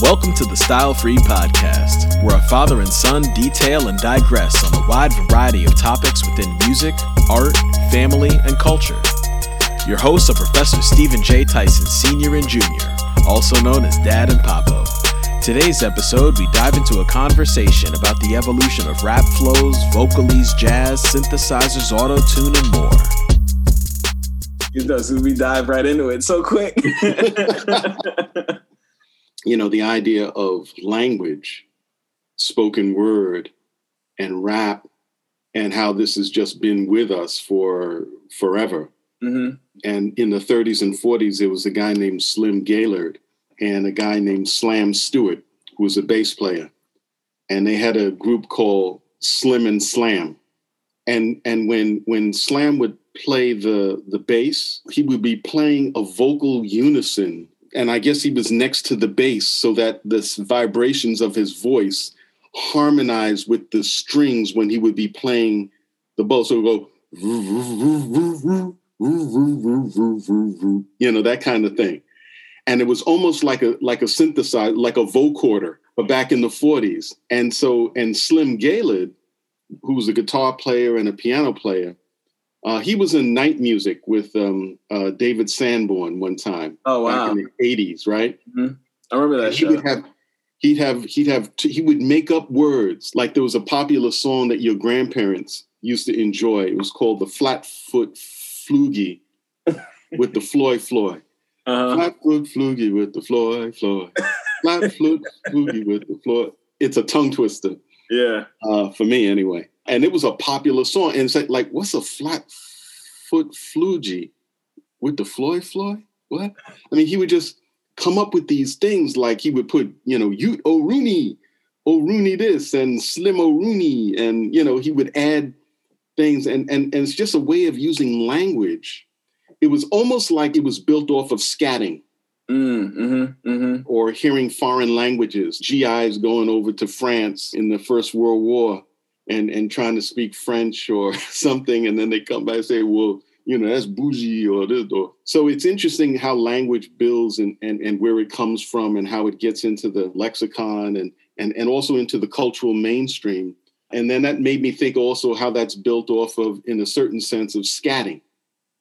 Welcome to the Style Free Podcast, where a father and son detail and digress on a wide variety of topics within music, art, family, and culture. Your hosts are Professor Stephen J. Tyson, Sr. and Jr., also known as Dad and Papo. Today's episode, we dive into a conversation about the evolution of rap flows, vocalese, jazz, synthesizers, auto tune, and more. You know, so we dive right into it so quick. you know, the idea of language, spoken word, and rap, and how this has just been with us for forever. Mm-hmm. And in the 30s and 40s, there was a guy named Slim Gaillard and a guy named Slam Stewart, who was a bass player. And they had a group called Slim and Slam. And and when when Slam would play the the bass, he would be playing a vocal unison. And I guess he was next to the bass so that the vibrations of his voice harmonized with the strings when he would be playing the bow. So go you know that kind of thing and it was almost like a like a synthesizer like a vocoder but back in the 40s and so and slim gaillard who was a guitar player and a piano player uh, he was in night music with um, uh, david sanborn one time oh wow back in the 80s right mm-hmm. i remember that he would have he'd have he'd have he would make up words like there was a popular song that your grandparents used to enjoy it was called the flatfoot Floogie with the Floyd Floyd. uh-huh. Flatfoot Floogie with the Floyd Floyd. Flatfoot Floogie with the Floyd. It's a tongue twister yeah uh, for me anyway. And it was a popular song. And it's like, like what's a flat foot Floogie with the Floyd Floyd? What? I mean, he would just come up with these things like he would put, you know, you O'Rooney, O'Rooney this and Slim O'Rooney. And, you know, he would add things. And, and, and it's just a way of using language. It was almost like it was built off of scatting mm, mm-hmm, mm-hmm. or hearing foreign languages. GIs going over to France in the First World War and, and trying to speak French or something. And then they come back and say, well, you know, that's bougie or this. Or. So it's interesting how language builds and, and, and where it comes from and how it gets into the lexicon and, and, and also into the cultural mainstream. And then that made me think also how that's built off of, in a certain sense, of scatting.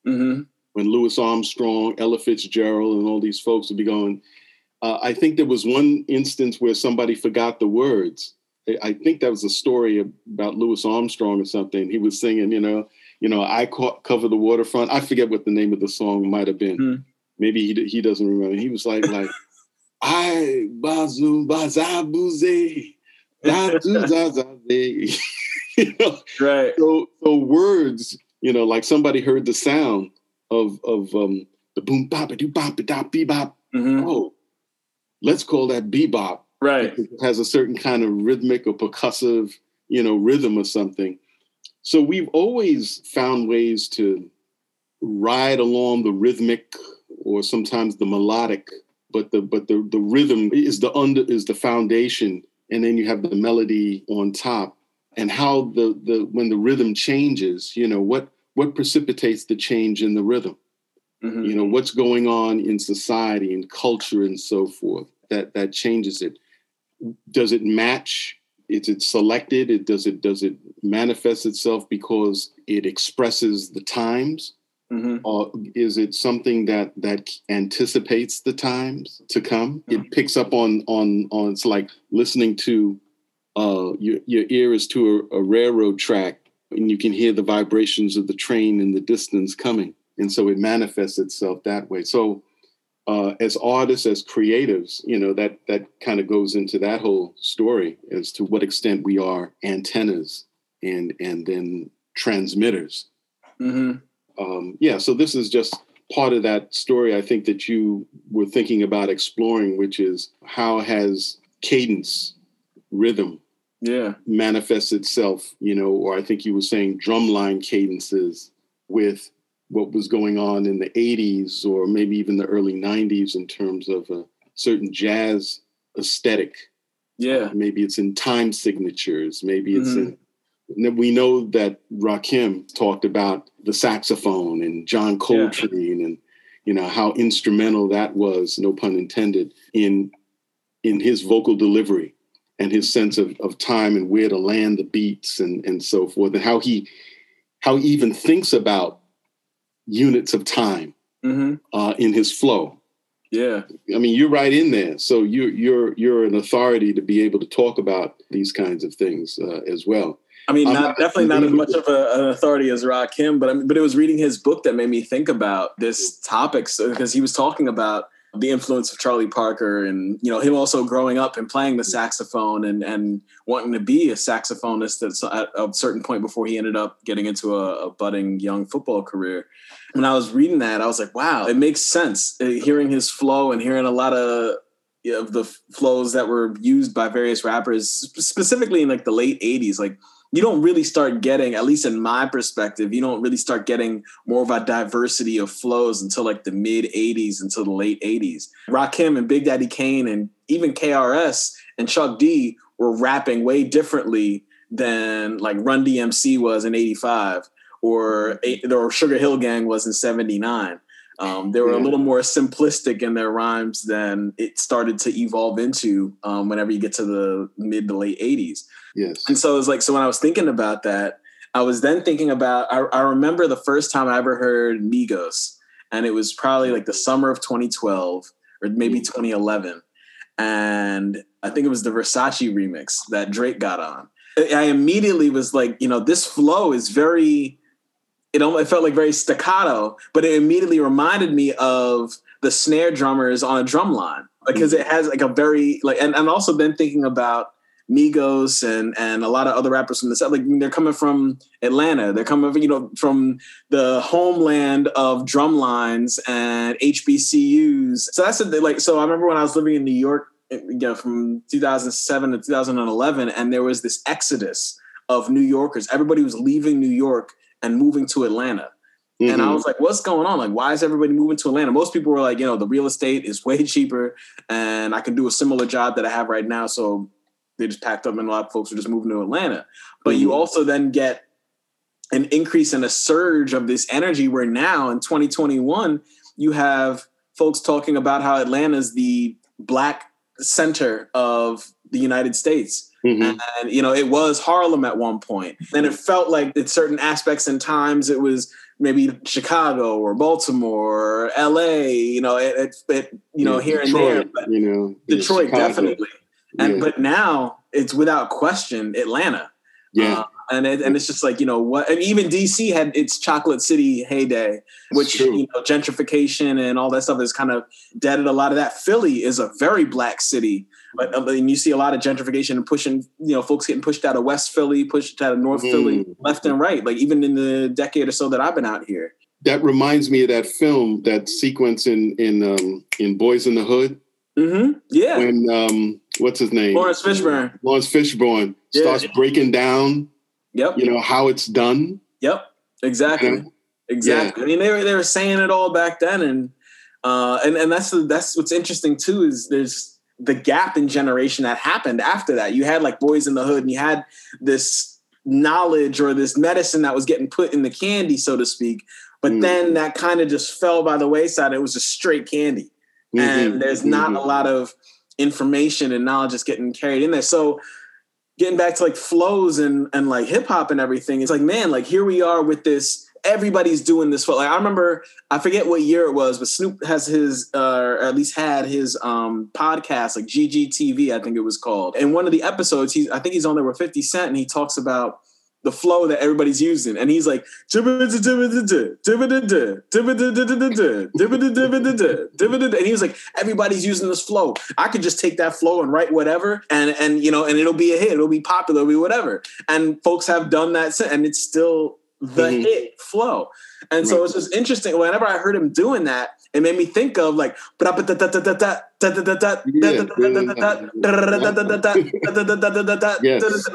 Mm-hmm. When Louis Armstrong, Ella Fitzgerald, and all these folks would be going. Uh, I think there was one instance where somebody forgot the words. I- think that was a story about Louis Armstrong or something. He was singing, you know, you know, I ca- cover the waterfront. I forget what the name of the song might have been. Hmm. Maybe he he doesn't remember. He was like like, I bazu bazabuze, you know, right so so words, you know, like somebody heard the sound of of um the boom bop do bop da bebop. mm-hmm. Oh, let's call that bebop. Right It has a certain kind of rhythmic or percussive, you know, rhythm or something. So we've always found ways to ride along the rhythmic or sometimes the melodic, but the but the the rhythm is the under is the foundation, and then you have the melody on top. And how the the when the rhythm changes, you know, what what precipitates the change in the rhythm? Mhm. you know what's going on in society and culture and so forth that that changes it does it match? Is it selected? It does it does it manifest itself because it expresses the times? Mhm. or is it something that that anticipates the times to come? It picks up on on on it's like listening to uh your, your ear is to a, a railroad track and you can hear the vibrations of the train in the distance coming. And so it manifests itself that way. So uh, as artists as creatives you know that that kind of goes into that whole story as to what extent we are antennas and and then transmitters Mhm. um, yeah so this is just part of that story i think that you were thinking about exploring which is how has cadence rhythm yeah manifests itself you know or i think you were saying drumline cadences with what was going on in the 80s or maybe even the early 90s in terms of a certain jazz aesthetic. Yeah. Maybe it's in time signatures maybe it's mm-hmm. in we know that Rakim talked about the saxophone and John Coltrane and you know how instrumental that was, no pun intended, in in his vocal delivery and his sense of, of time and where to land the beats and, and so forth, and how he how he even thinks about units of time Mm-hmm. uh, in his flow. Yeah. I mean, you're right in there, so you're you're you're an authority to be able to talk about these kinds of things uh, as well. I mean, not, definitely not as much of a, an authority as Rakim, but I mean, but it was reading his book that made me think about this topic because he was talking about the influence of Charlie Parker and you know him also growing up and playing the saxophone and and wanting to be a saxophonist at, a certain point before he ended up getting into a, a budding young football career. When I was reading that, I was like, wow, it makes sense. Uh, Hearing his flow and hearing a lot of of the flows that were used by various rappers, specifically in like the late '80s, like you don't really start getting, at least in my perspective, you don't really start getting more of a diversity of flows until like the mid 80s until the late 80s. Rakim and Big Daddy Kane and even KRS and Chuck D were rapping way differently than like Run DMC was in 85 or, or Sugar Hill Gang was in 79. Um, they were a little more simplistic in their rhymes than it started to evolve into um, whenever you get to the mid to late 80s. Yes. And so it was like, so when I was thinking about that, I was then thinking about, I, I remember the first time I ever heard Migos, and it was probably like the summer of 2012 or maybe 2011. And I think it was the Versace remix that Drake got on. I immediately was like, you know, this flow is very, it almost it felt like very staccato, but it immediately reminded me of the snare drummers on a drum line because mm-hmm. it has like a very like and, and also then thinking about Migos and and a lot of other rappers from the south like they're coming from Atlanta they're coming you know from the homeland of drum lines and HBCUs so that's a, like so I remember when I was living in New York you know from 2007 to 2011 and there was this exodus of New Yorkers everybody was leaving New York and moving to Atlanta and I Mhm. was like, what's going on? Like, why is everybody moving to Atlanta? Most people were like, you know, the real estate is way cheaper and I can do a similar job that I have right now. So they just packed up and a lot of folks are just moving to Atlanta. But you Mhm. also then get an increase and a surge of this energy where now in 2021, you have folks talking about how Atlanta is the black center of the United States Mhm. and you know it was harlem at one point and it felt like at certain aspects and times it was maybe chicago or baltimore or la you know it, it, it you know Yeah, here Detroit, and there but you know, detroit Chicago. definitely and Yeah. but now it's without question atlanta. Yeah, Uh, and it, and it's just like you know what and even dc had its chocolate city heyday which you know gentrification and all that stuff has kind of deaded a lot of that. Philly is a very black city but I mean, you see a lot of gentrification and pushing you know folks getting pushed out of west philly pushed out of north Mhm. philly left and right like even in the decade or so that i've been out here. That reminds me of that film, that sequence in in um, in Boys in the Hood hmm yeah when um, what's his name, Laurence Fishburne Laurence Fishburne Yeah. starts breaking down, yep you know, how it's done. Yep, exactly, Yeah. exactly. I mean, they were they were saying it all back then, and uh, and and that's that's what's interesting too is there's the gap in generation that happened after that. You had like Boys in the Hood, and you had this knowledge or this medicine that was getting put in the candy, so to speak. But Mm. then that kind of just fell by the wayside. It was just straight candy Mhm. and there's not Mhm. a lot of information and knowledge that's getting carried in there. So getting back to like flows and and like hip hop and everything, it's like man, like here we are with this. Everybody's doing this. Like I remember, I forget what year it was, but Snoop has his, uh, or at least had his um, podcast, like GGTV, I think it was called. And one of the episodes, he's I think he's on there with Fifty Cent, and he talks about the flow that everybody's using, and he's like, and he was like, everybody's using this flow. I could just take that flow and write whatever, and and you know, and it'll be a hit. It'll be popular. It'll be whatever. And folks have done that, and it's still the Mhm. hit flow. And so Right. it's just interesting. Whenever I heard him doing that, it made me think of like, and I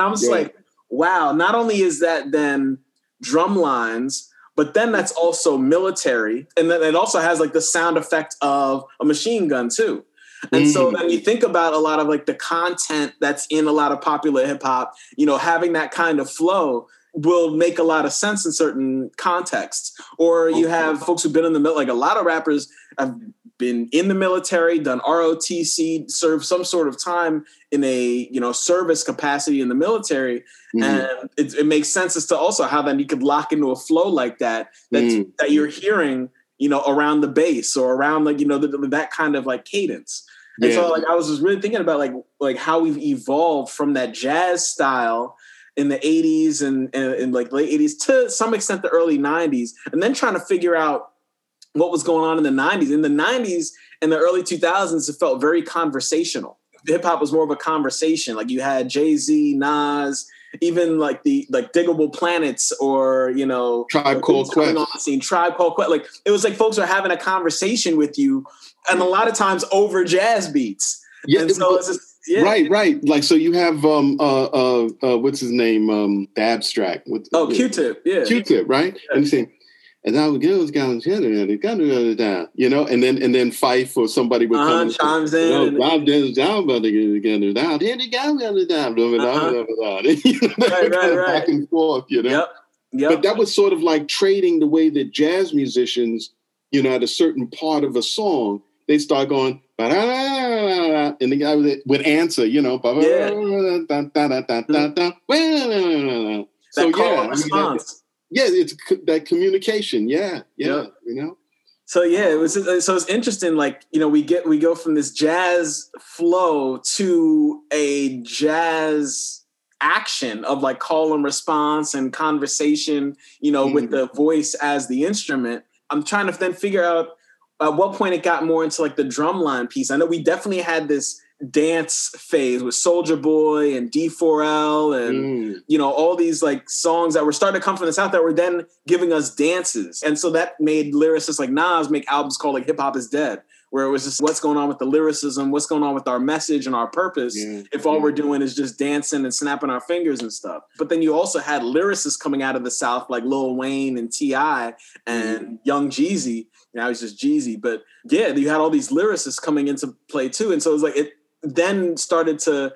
was Yeah. like, wow, not only is that then drum lines, but then that's also military. And then it also has like the sound effect of a machine gun too. And so Mhm. then you think about a lot of like the content that's in a lot of popular hip hop, you know, having that kind of flow will make a lot of sense in certain contexts. Or you have folks who've been in the middle, like a lot of rappers have been in the military, done ROTC, served some sort of time in a you know service capacity in the military, mm-hmm. and it, it, makes sense as to also how then you could lock into a flow like that that mm-hmm. that you're hearing you know around the base or around like you know the, the, that kind of like cadence. And yeah. so like I was just really thinking about like like how we've evolved from that jazz style in the 80s and, and, and like late 80s to some extent the early 90s and then trying to figure out what was going on in the 90s. In the 90s and the early 2000s, it felt very conversational. Hip hop was more of a conversation. Like you had Jay Z, Nas, even like the like Digable Planets or you know Tribe Called Quest. On the scene, Tribe Called Quest. Like it was like folks are having a conversation with you, and a lot of times over jazz beats. Yeah, so just, yeah. right, right. Like so, you have um uh uh, uh what's his name um the abstract. What, oh, Q-Tip. Yeah, Q-Tip. Right, yeah. and you saying and I would girls going down, you know, and then and then Phife or somebody would uh-huh, come chimes in. You know, I'm down, down, about to get down. Here they go, down, down, down, right, right, right. back and forth, you know. Yep. Yep. But that was sort of like trading the way that jazz musicians, you know, at a certain part of a song, they start going, and the guy would answer, you know, yeah. so yeah, response yeah, it's that communication. Yeah, yeah, you know. So yeah, it was so it's interesting. Like you know, we get we go from this jazz flow to a jazz action of like call and response and conversation. You know, mm with the voice as the instrument. I'm trying to then figure out at what point it got more into like the drumline piece. I know we definitely had this dance phase with Soulja Boy and D4L and mm. you know all these like songs that were starting to come from the south that were then giving us dances. And so that made lyricists like Nas make albums called like Hip Hop is Dead, where it was just what's going on with the lyricism, what's going on with our message and our purpose yeah. if all we're doing is just dancing and snapping our fingers and stuff. But then you also had lyricists coming out of the south like Lil Wayne and T.I. and mm. Young Jeezy. Now he's just Jeezy, but yeah, you had all these lyricists coming into play too, and so it was like it then started to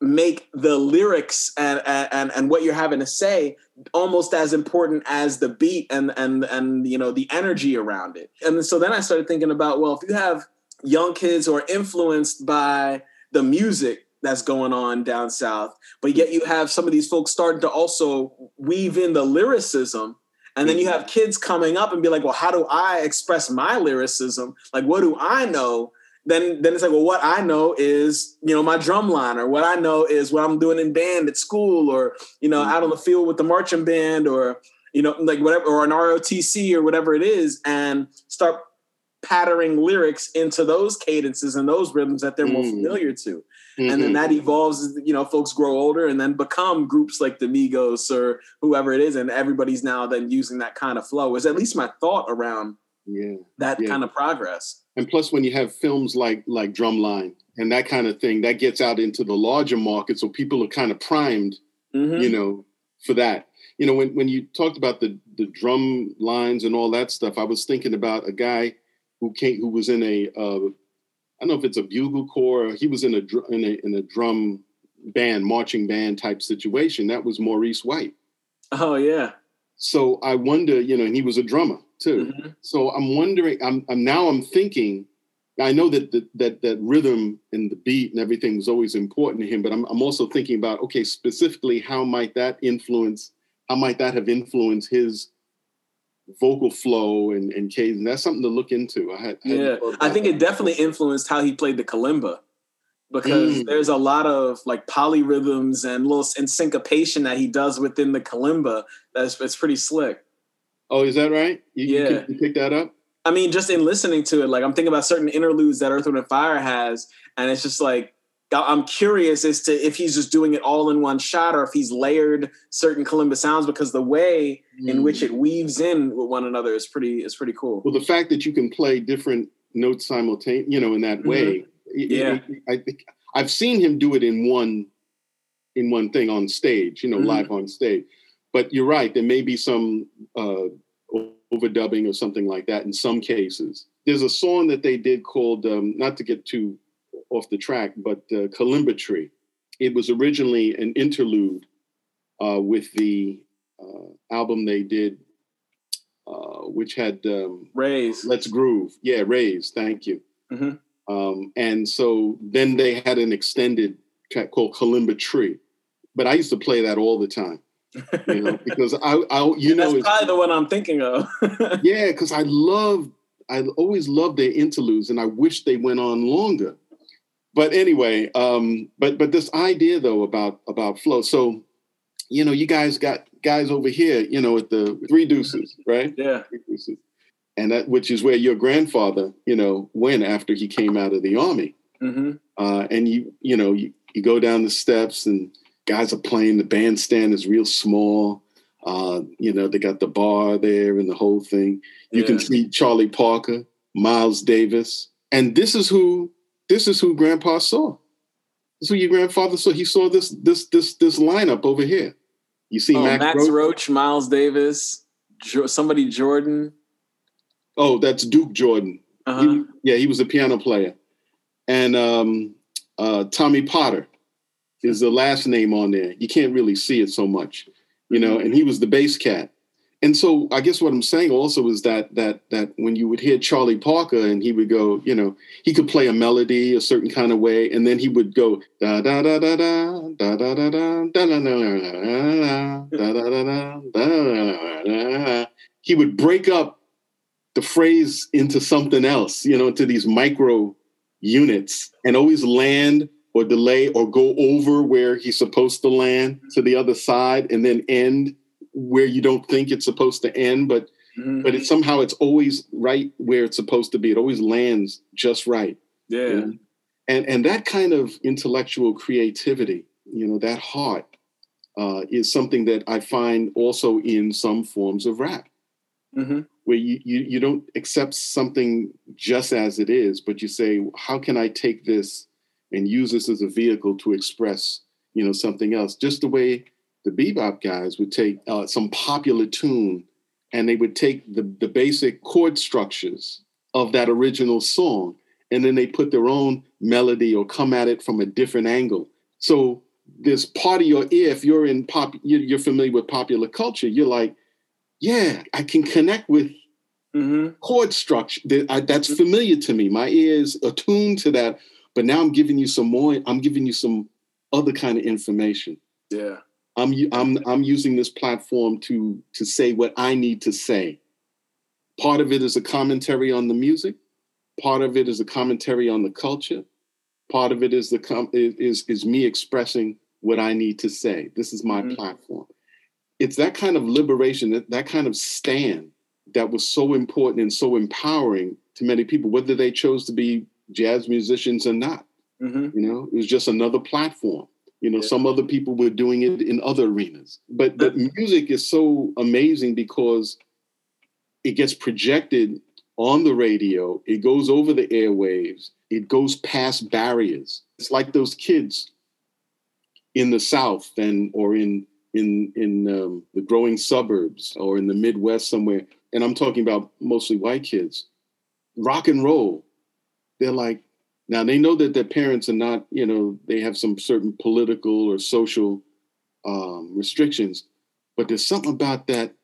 make the lyrics and and and what you're having to say almost as important as the beat and and and you know the energy around it. And so then i started thinking about well if you have young kids who are influenced by the music that's going on down south but yet you have some of these folks starting to also weave in the lyricism and then you have kids coming up and be like well how do i express my lyricism? Like what do i know then then it's like, well, what I know is, you know, my drum line, or what I know is what I'm doing in band at school, or you know, mm-hmm. out on the field with the marching band, or you know, like whatever, or an ROTC or whatever it is, and start pattering lyrics into those cadences and those rhythms that they're mm-hmm. more familiar to. Mm-hmm. And then that evolves as you know, folks grow older and then become groups like the Migos or whoever it is, and everybody's now then using that kind of flow. Is at least my thought around yeah that yeah. kind of progress and plus when you have films like like drumline and that kind of thing that gets out into the larger market so people are kind of primed mm-hmm. you know for that you know when, when you talked about the the drum lines and all that stuff i was thinking about a guy who came who was in a uh, I don't know if it's a bugle corps. he was in a in a in a drum band, marching band type situation. That was Maurice White. Oh yeah. So I wonder, you know, and he was a drummer too. Mm-hmm. So I'm wondering. I'm, I'm now I'm thinking. I know that, that that that rhythm and the beat and everything was always important to him, but I'm I'm also thinking about okay, specifically how might that influence? How might that have influenced his vocal flow and, and cadence. That's something to look into. I had, yeah, I think it definitely influenced how he played the kalimba because mm. there's a lot of like polyrhythms and little and syncopation that he does within the kalimba. That's it's pretty slick. Oh, is that right? You, yeah. You, you pick that up? I mean, just in listening to it, like I'm thinking about certain interludes that Earth, Wind, and Fire has, and it's just like I'm curious as to if he's just doing it all in one shot or if he's layered certain kalimba sounds because the way mm. in which it weaves in with one another is pretty is pretty cool. Well, the fact that you can play different notes simultaneously, you know, in that mm-hmm. way, yeah, I think I've seen him do it in one in one thing on stage, you know, mm-hmm. live on stage. But you're right. There may be some uh, overdubbing or something like that in some cases. There's a song that they did called, um, not to get too off the track, but uh, Kalimba Tree. It was originally an interlude uh, with the uh, album they did uh, which had um, Raise. Let's Groove. Yeah, Raise. Thank you. Mm-hmm. Um, and so then they had an extended track called Kalimba Tree, but I used to play that all the time. You know, because I, I you know, that's probably the one I'm thinking of. yeah, because I love, I always loved their interludes, and I wish they went on longer. But anyway, um, but but this idea though about about flow. So, you know, you guys got guys over here, you know, at the three deuces, right? yeah. Deuces. And that which is where your grandfather, you know, went after he came out of the army. Mm-hmm. Uh, and you, you know, you, you go down the steps and guys are playing. The bandstand is real small. Uh, you know, they got the bar there and the whole thing. You can see Charlie Parker, Miles Davis, and this is who this is who Grandpa saw. This is who your grandfather saw. He saw this this this this lineup over here. You see Oh, Max, Max Roach? Roach, Miles Davis, jo- somebody Jordan. Oh, that's Duke Jordan. Uh-huh. He- yeah, he was a piano player. And um, uh, Tommy Potter is the last name on there. You can't really see it so much, you know. And he was the bass cat. And so I guess what I'm saying also is that that that when you would hear Charlie Parker and he would go, you know, he could play a melody a certain kind of way, and then he would go da da da da da da da da da da da da da da da da da. He would break up the phrase into something else, you know, into these micro units and always land or delay or go over where he's supposed to land to the other side and then end where you don't think it's supposed to end, but Mhm. but it somehow it's always right where it's supposed to be. It always lands just right. yeah. you know? And and that kind of intellectual creativity, you know, that heart uh, is something that I find also in some forms of rap hmm where you, you you don't accept something just as it is, but you say, how can I take this and use this as a vehicle to express, you know, something else? Just the way the bebop guys would take uh, some popular tune and they would take the, the basic chord structures of that original song and then they put their own melody or come at it from a different angle. So this part of your ear, if you're in pop, you're familiar with popular culture, you're like, yeah, I can connect with hmm chord structure that's familiar to me. My ear is attuned to that, but now I'm giving you some more. I'm giving you some other kind of information. Yeah. I'm I'm I'm using this platform to to say what I need to say. Part of it is a commentary on the music. Part of it is a commentary on the culture. Part of it is the com- is is, me expressing what I need to say. This is my Mhm. platform. It's that kind of liberation, that, that kind of stand that was so important and so empowering to many people, whether they chose to be jazz musicians or not. hmm You know, it was just another platform. You know, Yeah. some other people were doing it in other arenas. But but music is so amazing because it gets projected on the radio, it goes over the airwaves, it goes past barriers. It's like those kids in the South and or in in in um, the growing suburbs or in the Midwest somewhere, and I'm talking about mostly white kids. Rock and roll, they're like now they know that their parents are not, you know, they have some certain political or social um, restrictions, but there's something about that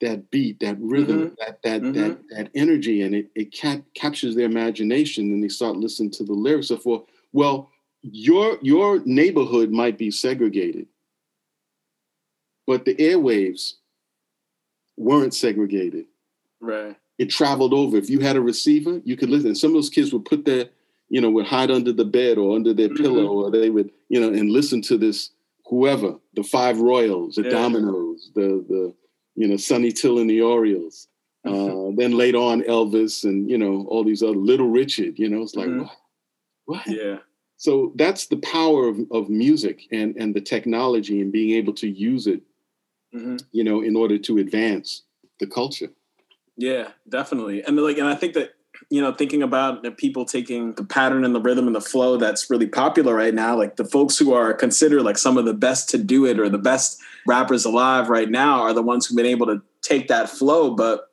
that beat, that rhythm, that that that that energy, and it it cap- captures their imagination, and they start listening to the lyrics. Of well, well, your your neighborhood might be segregated, but the airwaves weren't segregated Right. It traveled over. If you had a receiver, you could listen. Some of those kids would put their, you know, would hide under the bed or under their Mhm. pillow, or they would, you know, and listen to this whoever, the Five Royales, the Yeah. Dominoes, the the, you know, Sonny Till and the Orioles. Uh, then later on, Elvis and you know all these other Little Richard. You know, it's like Mhm. what, what? Yeah. So that's the power of, of music and and the technology and being able to use it, hmm you know, in order to advance the culture. Yeah, definitely. And like, and I think that you know, thinking about the people taking the pattern and the rhythm and the flow that's really popular right now, like the folks who are considered like some of the best to do it or the best rappers alive right now are the ones who've been able to take that flow, but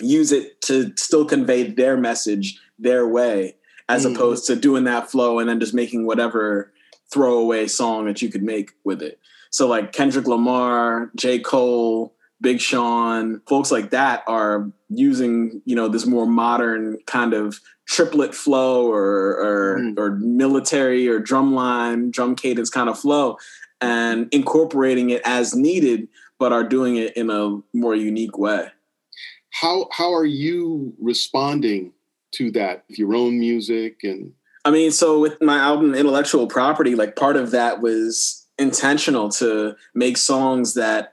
use it to still convey their message their way, as Mhm. opposed to doing that flow and then just making whatever throwaway song that you could make with it. So like Kendrick Lamar, J. Cole, Big Sean, folks like that are using, you know, this more modern kind of triplet flow or or, mm. or military or drumline, drum cadence kind of flow and incorporating it as needed, but are doing it in a more unique way. How how are you responding to that? With your own music and I mean, so with my album Intellectual Property, like part of that was intentional to make songs that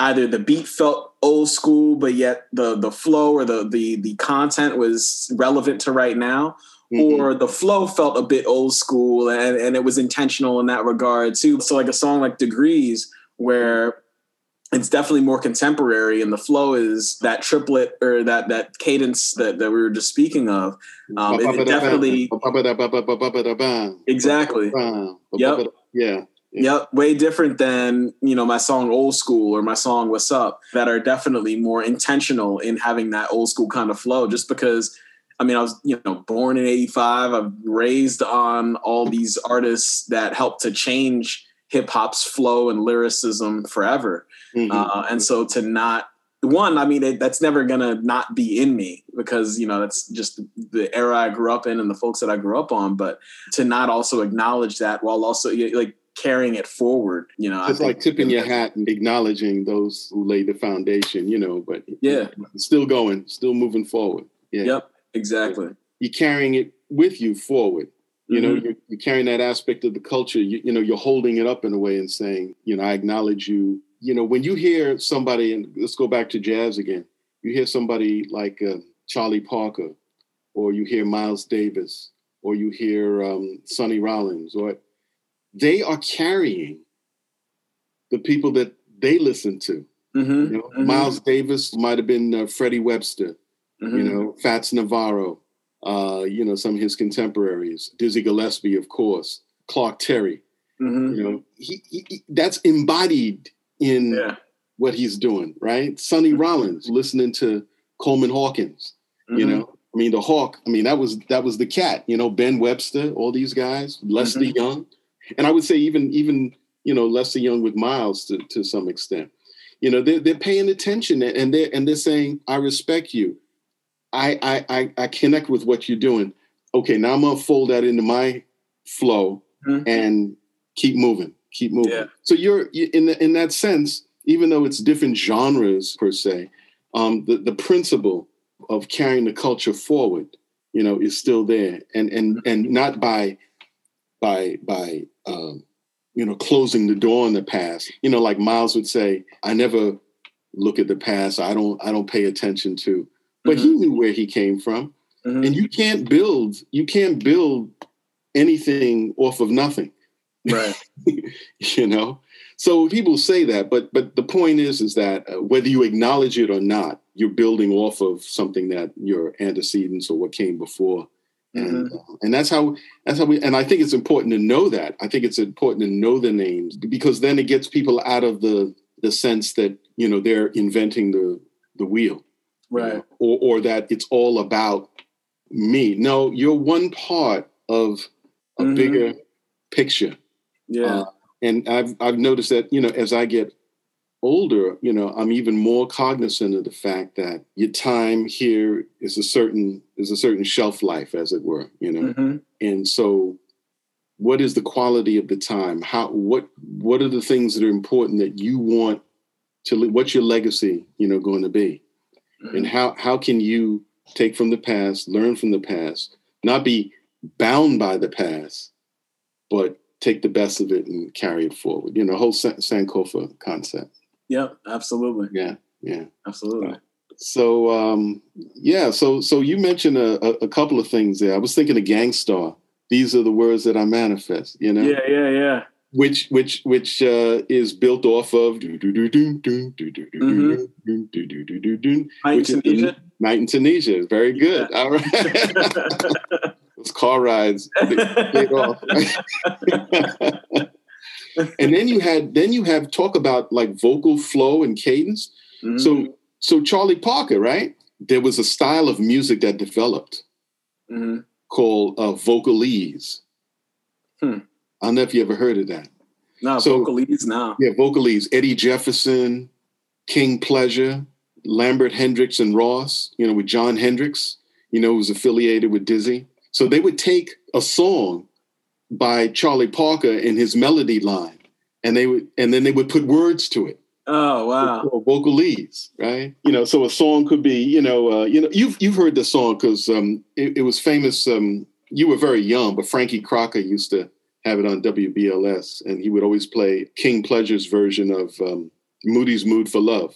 either the beat felt old school, but yet the the flow or the the the content was relevant to right now, mm-hmm. or the flow felt a bit old school and, and it was intentional in that regard too. So like a song like Degrees, where it's definitely more contemporary and the flow is that triplet or that that cadence that, that we were just speaking of um, it, it definitely exactly. Yep. Yeah Yep, way different than you know my song "Old School" or my song "What's Up" that are definitely more intentional in having that old school kind of flow. Just because, I mean, I was you know born in '85. I've raised on all these artists that helped to change hip hop's flow and lyricism forever, mm-hmm. uh, and so to not one, I mean, it, that's never gonna not be in me because you know that's just the era I grew up in and the folks that I grew up on. But to not also acknowledge that while also like carrying it forward. You know, it's like tipping your hat and acknowledging those who laid the foundation. You know, but yeah, still going, still moving forward. Yeah. Yep. Exactly. You're carrying it with you forward. You know, mm-hmm. you're, you're, carrying that aspect of the culture. You, you know, you're holding it up in a way and saying, you know, I acknowledge you. You know, when you hear somebody, and let's go back to jazz again. You hear somebody like uh, Charlie Parker, or you hear Miles Davis, or you hear um, Sonny Rollins, or they are carrying the people that they listen to. Mm-hmm, you know, mm-hmm. Miles Davis might have been uh, Freddie Webster, mm-hmm. you know, Fats Navarro, uh, you know, some of his contemporaries, Dizzy Gillespie, of course, Clark Terry. Mm-hmm. You know, he, he, that's embodied in yeah. what he's doing, right? Sonny mm-hmm. Rollins, listening to Coleman Hawkins, you mm-hmm. know, I mean, the Hawk. I mean, that was that was the cat. You know, Ben Webster, all these guys, Lester Young and I would say even even you know Lester Young with Miles to to some extent. You know they're they're paying attention and they're and they're saying I respect you. I I I, I connect with what you're doing. Okay, now I'm gonna fold that into my flow mm-hmm. and keep moving, keep moving. Yeah. So you're in the, in that sense, even though it's different genres per se, um, the the principle of carrying the culture forward, you know, is still there, and and and not by by by um, you know closing the door on the past. You know, like Miles would say, "I never look at the past. I don't I don't pay attention to." But mm-hmm. he knew where he came from, mm-hmm. and you can't build you can't build anything off of nothing, right? you know. So people say that, but but the point is is that uh, whether you acknowledge it or not, you're building off of something that your antecedents or what came before and, mm-hmm. uh, and that's how that's how we and i think it's important to know that. I think it's important to know the names because then it gets people out of the the sense that you know they're inventing the the wheel. Right. You know, or or that it's all about me. No you're one part of a mm-hmm. bigger picture. Yeah. Uh, and i've i've noticed that you know as i get older, you know, I'm even more cognizant of the fact that your time here is a certain is a certain shelf life, as it were, you know. Mm-hmm. And so, what is the quality of the time? How what what are the things that are important that you want to? What's your legacy, you know, going to be? Mm-hmm. And how how can you take from the past, learn from the past, not be bound by the past, but take the best of it and carry it forward. You know, whole Sankofa concept. Yep, absolutely. Yeah, yeah, absolutely. So um, yeah, so so you mentioned a, a, couple of things there. I was thinking of Gang Starr. These are the words that I manifest. You know. Yeah, yeah, yeah. Which which which uh, is built off of Night in Tunisia. Night in Tunisia. Very good. Yeah. All right. Those car rides paid off and then you had then you have talk about like vocal flow and cadence. Mm-hmm. So so Charlie Parker, right? There was a style of music that developed mm-hmm. called uh, vocalese. Hmm. I don't know if you ever heard of that. No, so, vocalese now. Yeah, vocalese. Eddie Jefferson, King Pleasure, Lambert Hendricks and Ross, you know, with Jon Hendricks, you know, who's affiliated with Dizzy. So they would take a song by Charlie Parker in his melody line, and they would, and then they would put words to it. Oh wow! Or vocalese, right? You know, so a song could be, you know, uh, you know, you've you've heard the song because um, it, it, was famous. Um, you were very young, but Frankie Crocker used to have it on WBLS, and he would always play King Pleasure's version of um, Moody's "Mood for Love."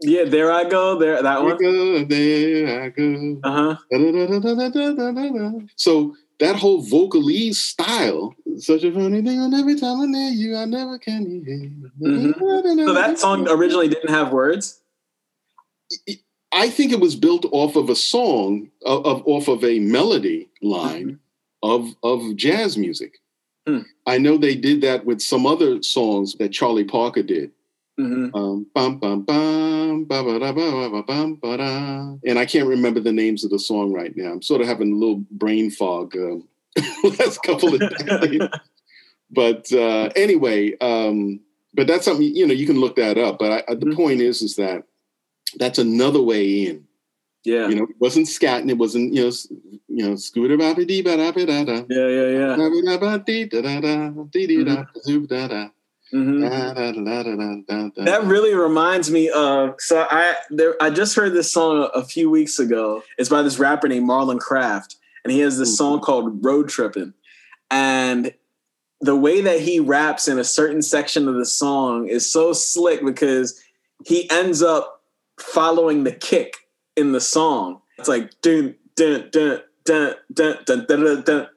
Yeah, there I go. There, that one. Go, there I go. Uh huh. So that whole vocalese style, such a funny thing. On every time I near you, I never can mm-hmm. So that song originally didn't have words. I think it was built off of a song, of, of off of a melody line mm-hmm. of of jazz music. Hmm. I know they did that with some other songs that Charlie Parker did. Mm-hmm. Um, bum, bum, bum. And I can't remember the names of the song right now. I'm sort of having a little brain fog um, last couple of days. but uh, anyway, um, but that's something you know you can look that up. But I, the mm-hmm. point is, is that that's another way in. Yeah, you know, it wasn't scatting. It wasn't you know, you know, scooter ba da da da. Yeah, yeah, yeah. Da da da da. Mm-hmm. that really reminds me of so I there I just heard this song a, a, few weeks ago. It's by this rapper named Marlon Craft, and he has this song called Road Tripping. And the way that he raps in a certain section of the song is so slick because he ends up following the kick in the song. It's like dun dun dun dun dun dun dun dun dun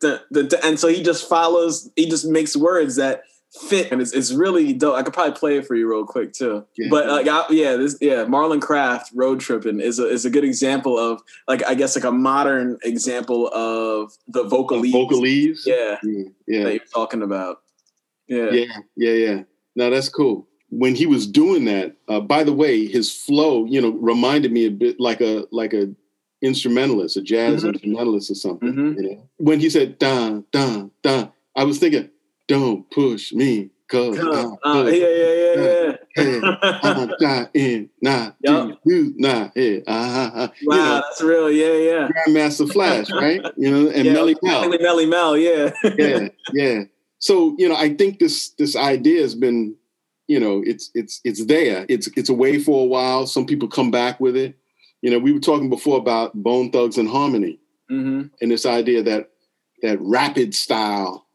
dun, dun, and so he just follows. He just makes words that fit and it's, it's really dope. I could probably play it for you real quick too. Yeah. But like I, yeah, this yeah, Marlon Craft road tripping is a is a good example of like I guess like a modern example of the vocalese. Vocalese. Yeah. Yeah. That you're talking about. Yeah. Yeah. Yeah. Yeah. Now that's cool. When he was doing that, uh, by the way, his flow, you know, reminded me a bit like a like a instrumentalist, a jazz mm-hmm. instrumentalist or something. Mm-hmm. You know, when he said "da da da," I was thinking don't push me, cause uh, uh, yeah, yeah, yeah, yeah. I'm dying, not yep. you, not here. Uh-huh. Wow, you know, that's real. Yeah, yeah. Grandmaster Flash, right? You know, and yeah, Melle Mel. Melle Mel, yeah. yeah, yeah. So you know, I think this this idea has been, you know, it's it's it's there. It's it's away for a while. Some people come back with it. You know, we were talking before about Bone Thugs and Harmony, mm-hmm. and this idea that that rapid style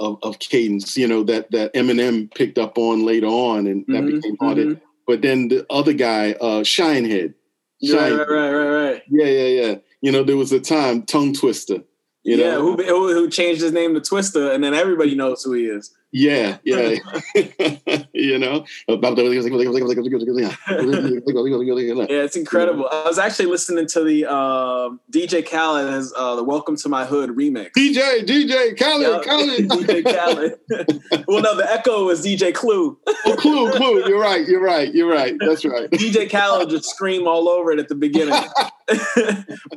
of, of cadence, you know, that that Eminem picked up on later on, and that mm-hmm, became part mm-hmm. of it. But then the other guy, uh, Shinehead, Shinehead. Right, right, right, right. Yeah, yeah, yeah. You know, there was a time tongue twister. You yeah, know? Who, who changed his name to Twister, and then everybody knows who he is. Yeah, yeah. you know? yeah, it's incredible. I was actually listening to the uh, DJ Khaled has uh, the Welcome to My Hood remix. DJ, DJ Khaled, Khaled. DJ Khaled. well, no, the echo was DJ Clue. oh, Clue, Clue. You're right, you're right, you're right. That's right. DJ Khaled just scream all over it at the beginning.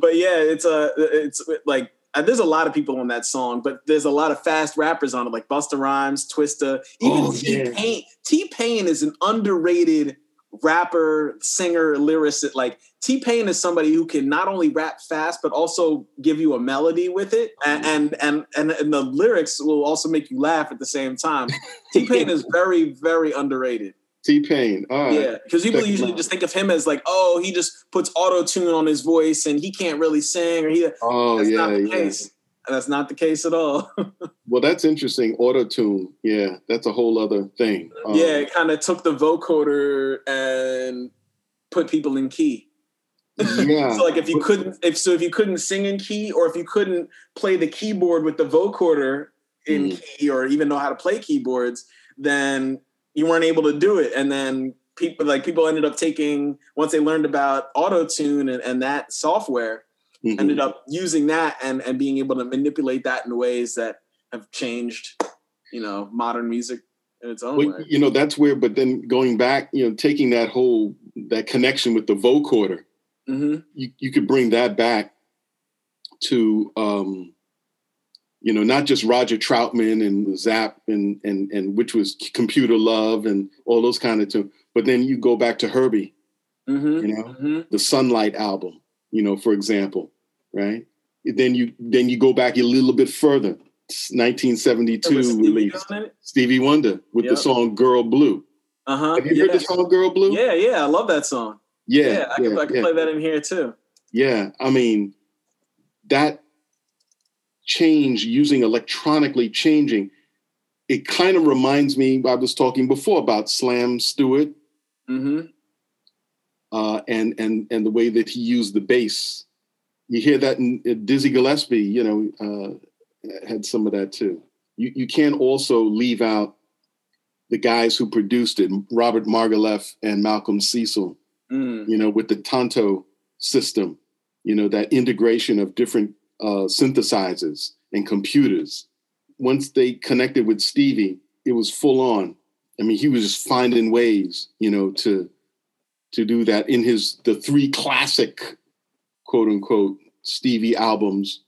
but yeah, it's a, uh, it's like, uh, there's a lot of people on that song, but there's a lot of fast rappers on it, like Busta Rhymes, Twista, even oh, T Pain. T Pain is an underrated rapper, singer, lyricist. Like T Pain is somebody who can not only rap fast but also give you a melody with it, and and and, and, and the lyrics will also make you laugh at the same time. T Pain is very very underrated. T Pain. Yeah, because people usually just think of him as like, oh, he just puts auto tune on his voice and he can't really sing, or he. Oh that's yeah, not the yeah. case. That's not the case at all. well, that's interesting. Auto tune, yeah, that's a whole other thing. Um, yeah, it kind of took the vocoder and put people in key. Yeah. so like if you couldn't, if so, if you couldn't sing in key, or if you couldn't play the keyboard with the vocoder in mm. key, or even know how to play keyboards, then you weren't able to do it. And then people like people ended up taking once they learned about auto tune and, and that software, mm-hmm. ended up using that and and being able to manipulate that in ways that have changed, you know, modern music in its own well, way. You know, that's where. But then going back, you know, taking that whole that connection with the vocoder, mm-hmm. you you could bring that back to um you know, not just Roger Troutman and Zap and and and which was Computer Love and all those kind of things, But then you go back to Herbie, Mm-hmm. you know, Mm-hmm. the Sunlight album, you know, for example, right? Then you then you go back a little bit further. It's 1972 release Stevie Wonder with the song "Girl Blue." Uh huh. Have you heard the song "Girl Blue"? Yeah, yeah, I love that song. yeah, Yeah, I can, I can yeah. play that in here too. Yeah, I mean, that change using electronically changing, it kind of reminds me. I was talking before about Slam Stewart Mm-hmm. uh, and and and the way that he used the bass. You hear that in uh, Dizzy Gillespie. You know, uh, had some of that too. You you can't also leave out the guys who produced it, Robert Margouleff and Malcolm Cecil. Mm. you know, with the Tonto system, you know, that integration of different uh, synthesizers and computers. Once they connected with Stevie, it was full on. I mean, he was just finding ways, you know, to to do that in his the three classic, quote unquote, Stevie albums.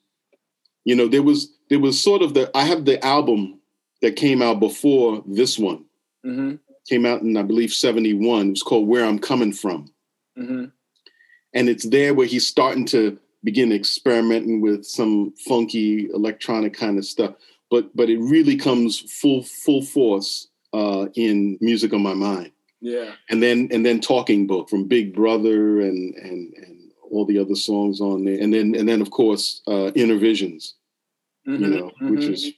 You know, there was there was sort of the I have the album that came out before this one Mm-hmm. came out in I believe 71. It was called Where I'm Coming From. Mm-hmm. And it's there where he's starting to begin experimenting with some funky electronic kind of stuff. But but it really comes full full force uh, in Music on My Mind. Yeah. And then and then Talking Book from Big Brother and and and all the other songs on there. And then and then of course uh, Innervisions, Mm-hmm. you know, which is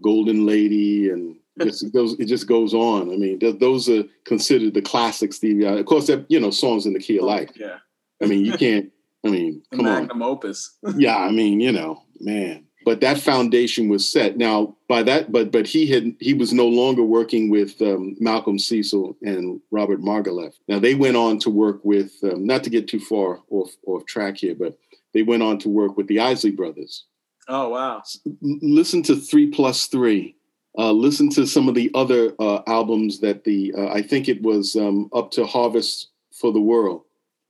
Golden Lady and it just it goes it just goes on. I mean, th- those are considered the classic Stevie. Of course, they're, you know, songs in the key of life. Yeah. I mean, you can't. I mean, come on. magnum opus. Yeah, I mean, you know, man. But that foundation was set. Now, by that, but but he had he was no longer working with um, Malcolm Cecil and Robert Margouleff. Now they went on to work with, um, not to get too far off off track here, but they went on to work with the Isley Brothers. Oh wow. Listen to Three Plus Three. Uh, listen to some of the other uh, albums that the uh, I think it was um, up to Harvest for the World.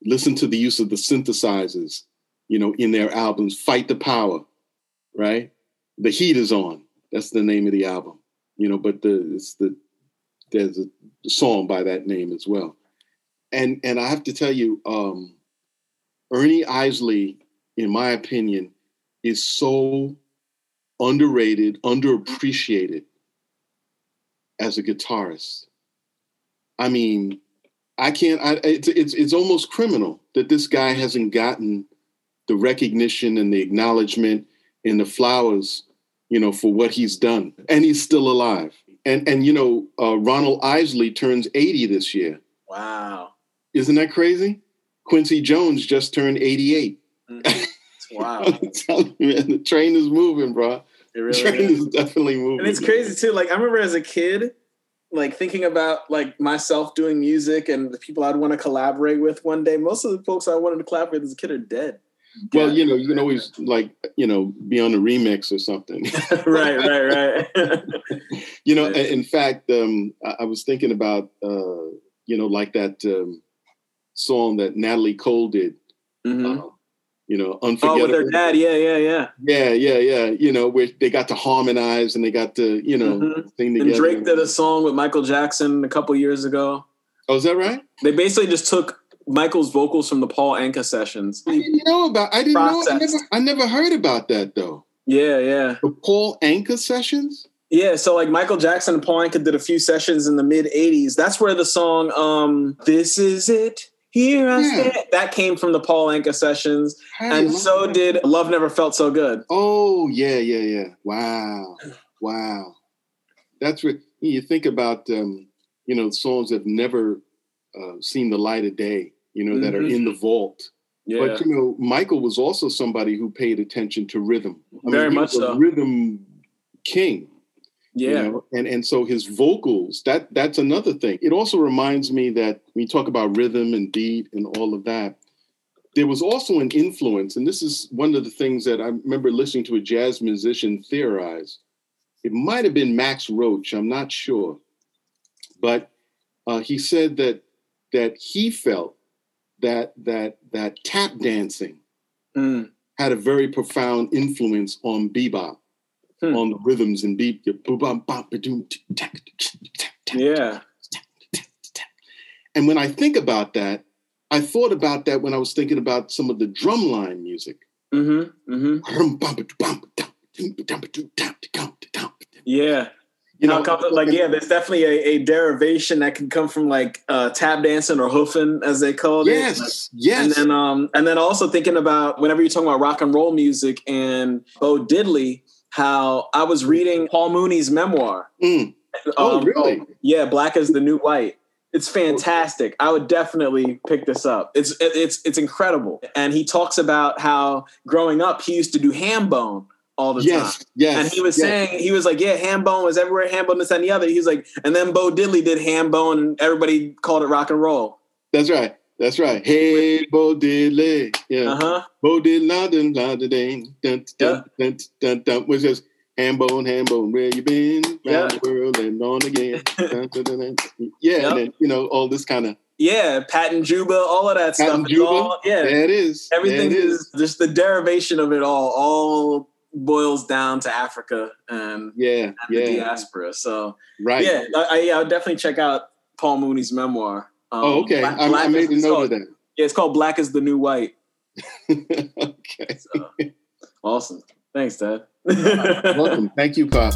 Listen to the use of the synthesizers, you know, in their albums. Fight the Power, right? The Heat is on. That's the name of the album, you know. But the it's the there's a song by that name as well. And and I have to tell you, um, Ernie Isley, in my opinion, is so underrated, underappreciated as a guitarist. I mean, I can't. I, it's it's it's almost criminal that this guy hasn't gotten the recognition and the acknowledgement and the flowers, you know, for what he's done, and he's still alive. And and you know, uh, Ronald Isley turns eighty this year. Wow. Isn't that crazy? Quincy Jones just turned eighty-eight. Mm. wow. You, man, the train is moving, bro. It The really train is. is definitely moving. And it's crazy too. Like I remember as a kid, like thinking about like myself doing music and the people I'd want to collaborate with one day. Most of the folks I wanted to collaborate with as a kid are dead. Well, you know, you can always like, you know, be on a remix or something. right, right, right. you know, Yeah. in fact, um, I, was thinking about, uh, you know, like that um, song that Natalie Cole did. Mhm. uh, you know, Oh, unforgettable. with their dad. Yeah, yeah, yeah. Yeah, yeah, yeah. You know, where they got to harmonize and they got to, you know, Mhm. sing And. Drake did a song with Michael Jackson a couple years ago. Oh, is that right? They basically just took Michael's vocals from the Paul Anka sessions. I didn't know about. I didn't know. I never, I never heard about that though. Yeah, yeah. The Paul Anka sessions. Yeah, so like Michael Jackson and Paul Anka did a few sessions in the mid 80s. That's where the song um This Is It. Here I Yeah. stand. That came from the Paul Anka sessions. And so know? did Love Never Felt So Good. Oh yeah, yeah, yeah. Wow, wow. That's what you think about. Um, you know, songs that have never uh, seen the light of day. You know, that are Mhm. in the vault. Yeah. But you know, Michael was also somebody who paid attention to rhythm. I Very he much so. Rhythm king. You yeah. know? and and so his vocals that that's another thing it also reminds me that when you talk about rhythm and beat and all of that there was also an influence and this is one of the things that i remember listening to a jazz musician theorize it might have been max roach i'm not sure but uh, he said that that he felt that that that tap dancing Mm. had a very profound influence on bebop, Hmm. on the rhythms and beat. your boom, bum, bum, ba-doom, tick, tack, tick, tack, tack, Yeah. And when I think about that, I thought about that when I was thinking about some of the drumline music. Mm-hmm. Mm-hmm. Yeah. You know, like yeah, there's definitely a, a, derivation that can come from like uh, tap dancing or hoofing, as they call it. Yes, yes. And then, um, and then also thinking about whenever you're talking about rock and roll music and Bo Diddley, how I was reading Paul Mooney's memoir. Mm. Oh, um, really? yeah, Black is the New White. It's fantastic. I would definitely pick this up. It's it's it's incredible. And he talks about how growing up he used to do ham bone all the yes, time. Yes. And he was yes. saying, he was like, yeah, ham bone was everywhere, ham bone, this and the other. He's like, and then Bo Diddley did ham bone and everybody called it rock and roll. That's right. That's right. Hey, Bo Diddley. Yeah. Uh-huh. Bo Diddley, London, London, dun, dun, dun, yeah. dun, dun, dun, which is Hambone, bone, where you been? Around yeah. the world and on again. dun, dun, dun, yeah, yep. and then, you know, all this kind of. Yeah, Pat and Juba, all of that Patton stuff. Juba, all, yeah, there it is. Everything it is. is just the derivation of it all, all boils down to Africa and, yeah, and yeah. the diaspora. So, right. yeah, I, I, I'll definitely check out Paul Mooney's memoir. Um, Oh, okay. Black- I, I made is- a note called- of Yeah, it's called Black is the New White. okay. So, awesome. Thanks, Dad. Welcome. Thank you, Pop.